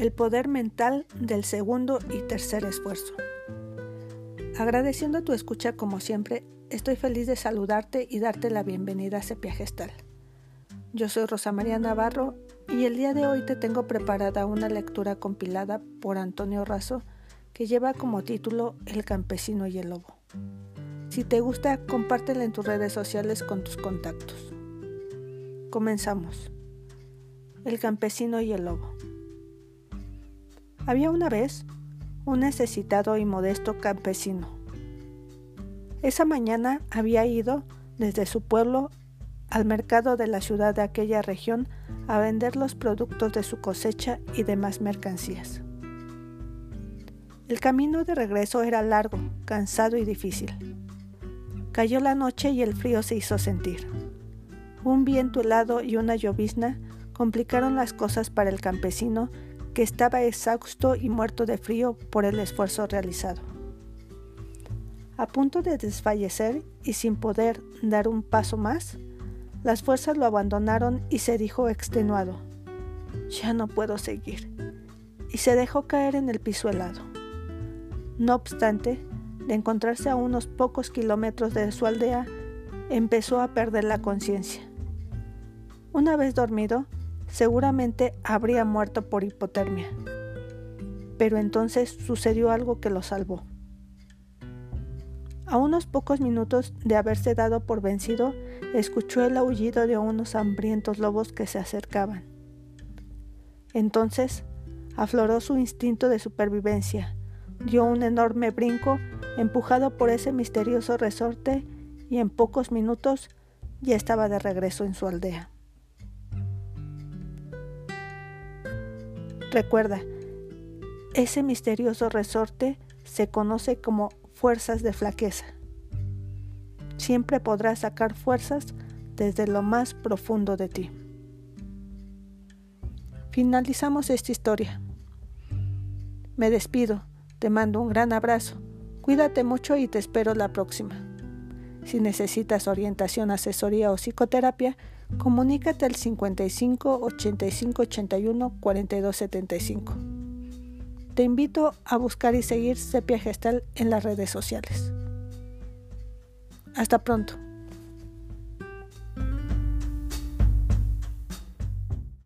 el poder mental del segundo y tercer esfuerzo. Agradeciendo tu escucha como siempre, estoy feliz de saludarte y darte la bienvenida a Sepia Gestal. Yo soy Rosa María Navarro y el día de hoy te tengo preparada una lectura compilada por Antonio Razo que lleva como título El campesino y el lobo. Si te gusta, compártela en tus redes sociales con tus contactos. Comenzamos. El campesino y el lobo. Había una vez un necesitado y modesto campesino. Esa mañana había ido desde su pueblo al mercado de la ciudad de aquella región a vender los productos de su cosecha y demás mercancías. El camino de regreso era largo, cansado y difícil. Cayó la noche y el frío se hizo sentir. Un viento helado y una llovizna complicaron las cosas para el campesino estaba exhausto y muerto de frío por el esfuerzo realizado. A punto de desfallecer y sin poder dar un paso más, las fuerzas lo abandonaron y se dijo extenuado, ya no puedo seguir, y se dejó caer en el piso helado. No obstante, de encontrarse a unos pocos kilómetros de su aldea, empezó a perder la conciencia. Una vez dormido, seguramente habría muerto por hipotermia. Pero entonces sucedió algo que lo salvó. A unos pocos minutos de haberse dado por vencido, escuchó el aullido de unos hambrientos lobos que se acercaban. Entonces afloró su instinto de supervivencia, dio un enorme brinco, empujado por ese misterioso resorte, y en pocos minutos ya estaba de regreso en su aldea. Recuerda, ese misterioso resorte se conoce como fuerzas de flaqueza. Siempre podrás sacar fuerzas desde lo más profundo de ti. Finalizamos esta historia. Me despido, te mando un gran abrazo, cuídate mucho y te espero la próxima. Si necesitas orientación, asesoría o psicoterapia, comunícate al 55 85 81 42 75. Te invito a buscar y seguir Sepia Gestal en las redes sociales. Hasta pronto.